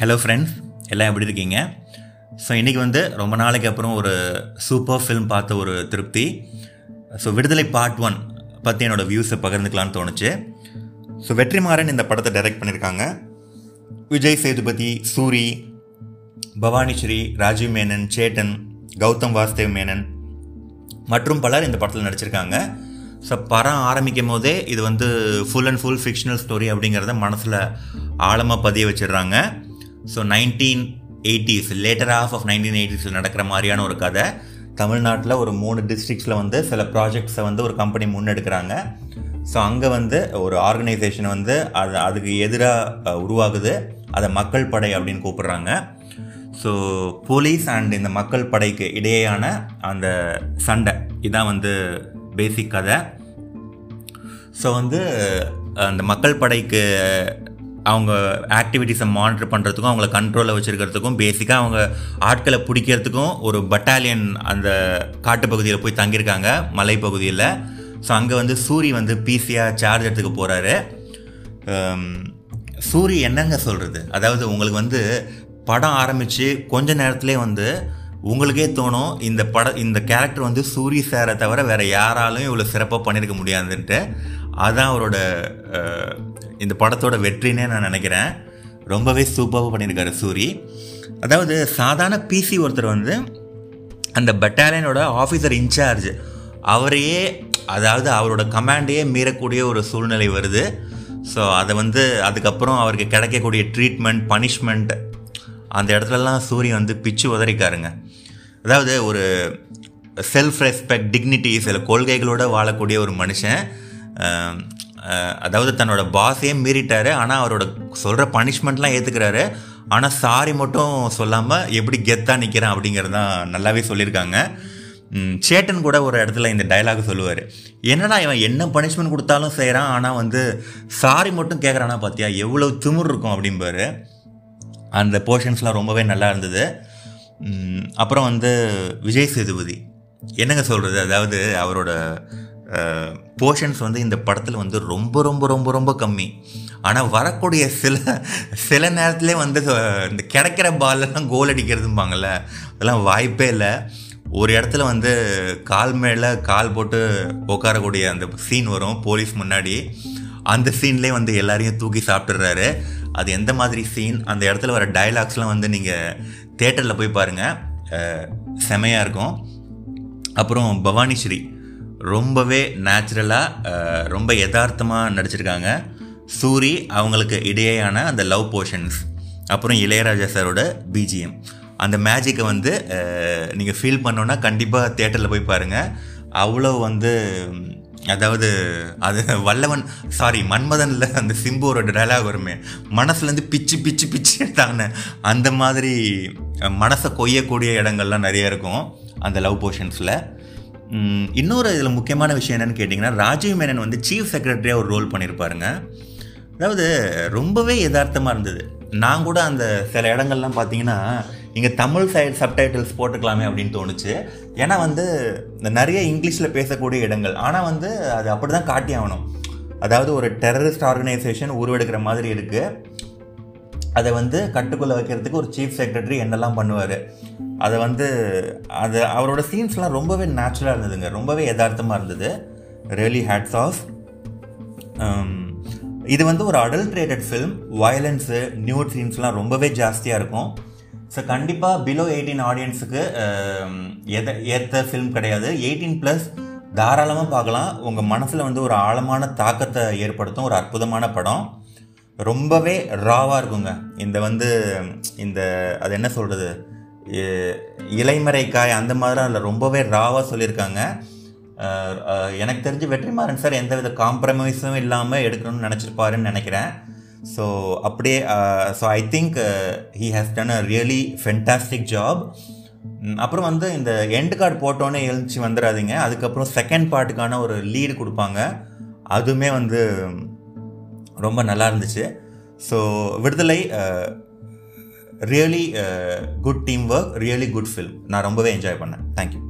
Hello friends எல்லாம் எப்படி இருக்கீங்க? ஸோ இன்றைக்கி வந்து ரொம்ப நாளைக்கு அப்புறம் ஒரு சூப்பர் ஃபிலிம் பார்த்த ஒரு திருப்தி. ஸோ விடுதலை பார்ட் ஒன் பற்றி என்னோடய வியூஸை பகிர்ந்துக்கலான்னு தோணுச்சு. ஸோ வெற்றிமாறன் இந்த படத்தை டைரக்ட் பண்ணியிருக்காங்க விஜய் சேதுபதி சூரி பவானிஸ்ரீ ராஜீவ் மேனன் சேட்டன் கௌதம் வாசுதேவ் மேனன் மற்றும் பலர் இந்த படத்தில் நடிச்சிருக்காங்க. ஸோ படம் ஆரம்பிக்கும் போதே இது வந்து full and full fictional story அப்படிங்கிறத மனசில் ஆழமாக பதிய வச்சிடுறாங்க. So nineteen eighties latter of of nineteen எயிட்டிஸில் நடக்கிற மாதிரியான ஒரு கதை. தமிழ்நாட்டில் ஒரு மூணு டிஸ்ட்ரிக்ஸில் வந்து சில ப்ராஜெக்ட்ஸை வந்து ஒரு கம்பெனி முன்னெடுக்கிறாங்க. ஸோ அங்கே வந்து ஒரு ஆர்கனைசேஷன் வந்து அது அதுக்கு எதிராக உருவாகுது. அதை மக்கள் படை அப்படின்னு கூப்பிடுறாங்க. ஸோ போலீஸ் அண்ட் இந்த மக்கள் படைக்கு இடையேயான அந்த சண்டை. இதான் வந்து பேசிக் கதை. ஸோ வந்து அந்த மக்கள் படைக்கு அவங்க ஆக்டிவிட்டீஸை மானிட்டர் பண்ணுறதுக்கும் அவங்கள கண்ட்ரோலில் வச்சுருக்கிறதுக்கும் பேசிக்காக அவங்க ஆட்களை பிடிக்கிறதுக்கும் ஒரு பட்டாலியன் அந்த காட்டுப்பகுதியில் போய் தங்கியிருக்காங்க மலைப்பகுதியில். ஸோ அங்கே வந்து சூரி வந்து பிசியாக சார்ஜ் எடுத்துக்க போகிறாரு சூரி என்னங்க சொல்கிறது அதாவது உங்களுக்கு வந்து படம் ஆரம்பித்து கொஞ்ச நேரத்துலேயே வந்து உங்களுக்கே தோணும் இந்த பட இந்த கேரக்டர் வந்து சூரி சாரை தவிர வேறு யாராலும் இவ்வளோ சிறப்பாக பண்ணியிருக்க முடியாதுன்ட்டு. அதுதான் அவரோட இந்த படத்தோட வெற்றினே நான் நினைக்கிறேன். ரொம்பவே சூப்பராக பண்ணியிருக்காரு சூரி. அதாவது சாதாரண பிசி ஒருத்தர் வந்து அந்த பட்டாலியனோட ஆஃபீஸர் இன்சார்ஜ் அவரையே அதாவது அவரோட கமாண்டையே மீறக்கூடிய ஒரு சூழ்நிலை வருது. ஸோ அதை வந்து அதுக்கப்புறம் அவருக்கு கிடைக்கக்கூடிய ட்ரீட்மெண்ட் பனிஷ்மெண்ட் அந்த இடத்துலலாம் சூரியன் வந்து பிச்சு உதறிக்காருங்க. அதாவது ஒரு செல்ஃப் ரெஸ்பெக்ட் டிக்னிட்டி சில கொள்கைகளோடு வாழக்கூடிய ஒரு மனுஷன். அதாவது தன்னோட பாஸையே மீறிட்டாரு. ஆனால் அவரோட சொல்கிற பனிஷ்மெண்ட்லாம் ஏற்றுக்கிறாரு ஆனால் சாரி மட்டும் சொல்லாமல் எப்படி கெத்தாக நிற்கிறேன் அப்படிங்கிறது தான் நல்லாவே சொல்லியிருக்காங்க. சேட்டன் கூட ஒரு இடத்துல இந்த டைலாக் சொல்லுவார். என்னடா இவன் என்ன பனிஷ்மெண்ட் கொடுத்தாலும் செய்கிறான் ஆனால் வந்து சாரி மட்டும் கேட்குறானா பார்த்தியா எவ்வளோ திமிர் இருக்கும் அப்படிம்பாரு. அந்த போர்ஷன்ஸ்லாம் ரொம்பவே நல்லா இருந்தது. அப்புறம் வந்து விஜய் சேதுபதி. என்னங்க சொல்கிறது அதாவது அவரோட போர்ஷன்ஸ் வந்து இந்த படத்தில் வந்து ரொம்ப ரொம்ப ரொம்ப ரொம்ப கம்மி. ஆனால் வரக்கூடிய சில சில நேரத்துலேயே வந்து இந்த கிடைக்கிற பால்லாம் கோல் அடிக்கிறதும்பாங்கள்ல அதெல்லாம் வாய்ப்பே இல்லை. ஒரு இடத்துல வந்து கால் மேலே கால் போட்டு உட்காரக்கூடிய அந்த சீன் வரும் போலீஸ் முன்னாடி. அந்த சீன்லேயே வந்து எல்லாரையும் தூக்கி சாப்பிட்றாரு அது எந்த மாதிரி சீன் அந்த இடத்துல வர டைலாக்ஸ்லாம் வந்து நீங்கள் தேட்டரில் போய் பாருங்கள் செமையாக இருக்கும். அப்புறம் பவானி ஸ்ரீ ரொம்பவே நேச்சுரலாக ரொம்ப யதார்த்தமாக நடிச்சிருக்காங்க. சூரி அவங்களுக்கு இடையேயான அந்த லவ் போர்ஷன்ஸ் அப்புறம் இளையராஜா சாரோட பிஜிஎம் அந்த மேஜிக்கை வந்து நீங்கள் ஃபீல் பண்ணோன்னா கண்டிப்பாக தேட்டரில் போய் பாருங்கள் அவ்வளோ வந்து அதாவது அது வல்லவன் சாரி மன்மதனில் அந்த சிம்புவோட டைலாக் வருமே. மனசுலேருந்து பிச்சு பிச்சு பிச்சு எடுத்தாங்கன்னு அந்த மாதிரி மனசை கொய்யக்கூடிய இடங்கள்லாம் நிறைய இருக்கும் அந்த லவ் போர்ஷன்ஸில் இன்னொரு இதில் முக்கியமான விஷயம் என்னென்னு கேட்டிங்கன்னா ராஜீவ் மேனன் வந்து சீஃப் செக்ரட்டரியாக ஒரு ரோல் பண்ணியிருப்பாருங்க அதாவது ரொம்பவே யதார்த்தமாக இருந்தது. நான் கூட அந்த சில இடங்கள்லாம் பார்த்தீங்கன்னா இங்கே தமிழ் சைடு சப்டைட்டில்ஸ் போட்டுக்கலாமே அப்படின்னு தோணுச்சு. ஏன்னா வந்து நிறைய இங்கிலீஷில் பேசக்கூடிய இடங்கள். ஆனால் வந்து அது அப்படி தான் காட்டி ஆகணும் அதாவது ஒரு டெரரிஸ்ட் ஆர்கனைசேஷன் உருவெடுக்கிற மாதிரி இருக்குது அதை வந்து கட்டுக்குள்ளே வைக்கிறதுக்கு ஒரு சீஃப் செக்ரட்டரி என்னெல்லாம் பண்ணுவார். அதை வந்து அது அவரோட சீன்ஸ்லாம் ரொம்பவே நேச்சுரலாக இருந்ததுங்க. ரொம்பவே யதார்த்தமாக இருந்தது. ரியலி ஹேட்ஸ் ஆஃப் இது வந்து ஒரு அடல்ட்ரேட்டட் ஃபில்ம் வயலன்ஸு நியூட் சீன்ஸ்லாம் ரொம்பவே ஜாஸ்தியாக இருக்கும். ஸோ கண்டிப்பாக பிலோ எயிட்டீன் ஆடியன்ஸுக்கு எதை ஏற்ற ஃபில்ம் கிடையாது. எயிட்டீன் ப்ளஸ் தாராளமாக பார்க்கலாம். உங்கள் மனசில் வந்து ஒரு ஆழமான தாக்கத்தை ஏற்படுத்தும். ஒரு அற்புதமான படம். ரொம்பவே ராவாக இருக்குங்க. இந்த வந்து இந்த அது என்ன சொல்கிறது இலைமறைக்காய் அந்த மாதிரிலாம் இல்லை. ரொம்பவே ராவாக சொல்லியிருக்காங்க. எனக்கு தெரிஞ்சு வெற்றிமாறன் சார் எந்தவித காம்ப்ரமைஸும் இல்லாமல் எடுக்கணும்னு நினச்சிருப்பாருன்னு நினைக்கிறேன். ஸோ அப்படியே so I think he has done a really fantastic job அப்புறம் வந்து இந்த எண்டு கார்டு போட்டோன்னே எழுந்துச்சு வந்துடாதீங்க. அதுக்கப்புறம் செகண்ட் பார்ட்டுக்கான ஒரு லீடு கொடுப்பாங்க. அதுவுமே வந்து ரொம்ப நல்லா இருந்துச்சு. So Viduthalai really good team work really good film நான் ரொம்பவே என்ஜாய் பண்ணேன். தேங்க்யூ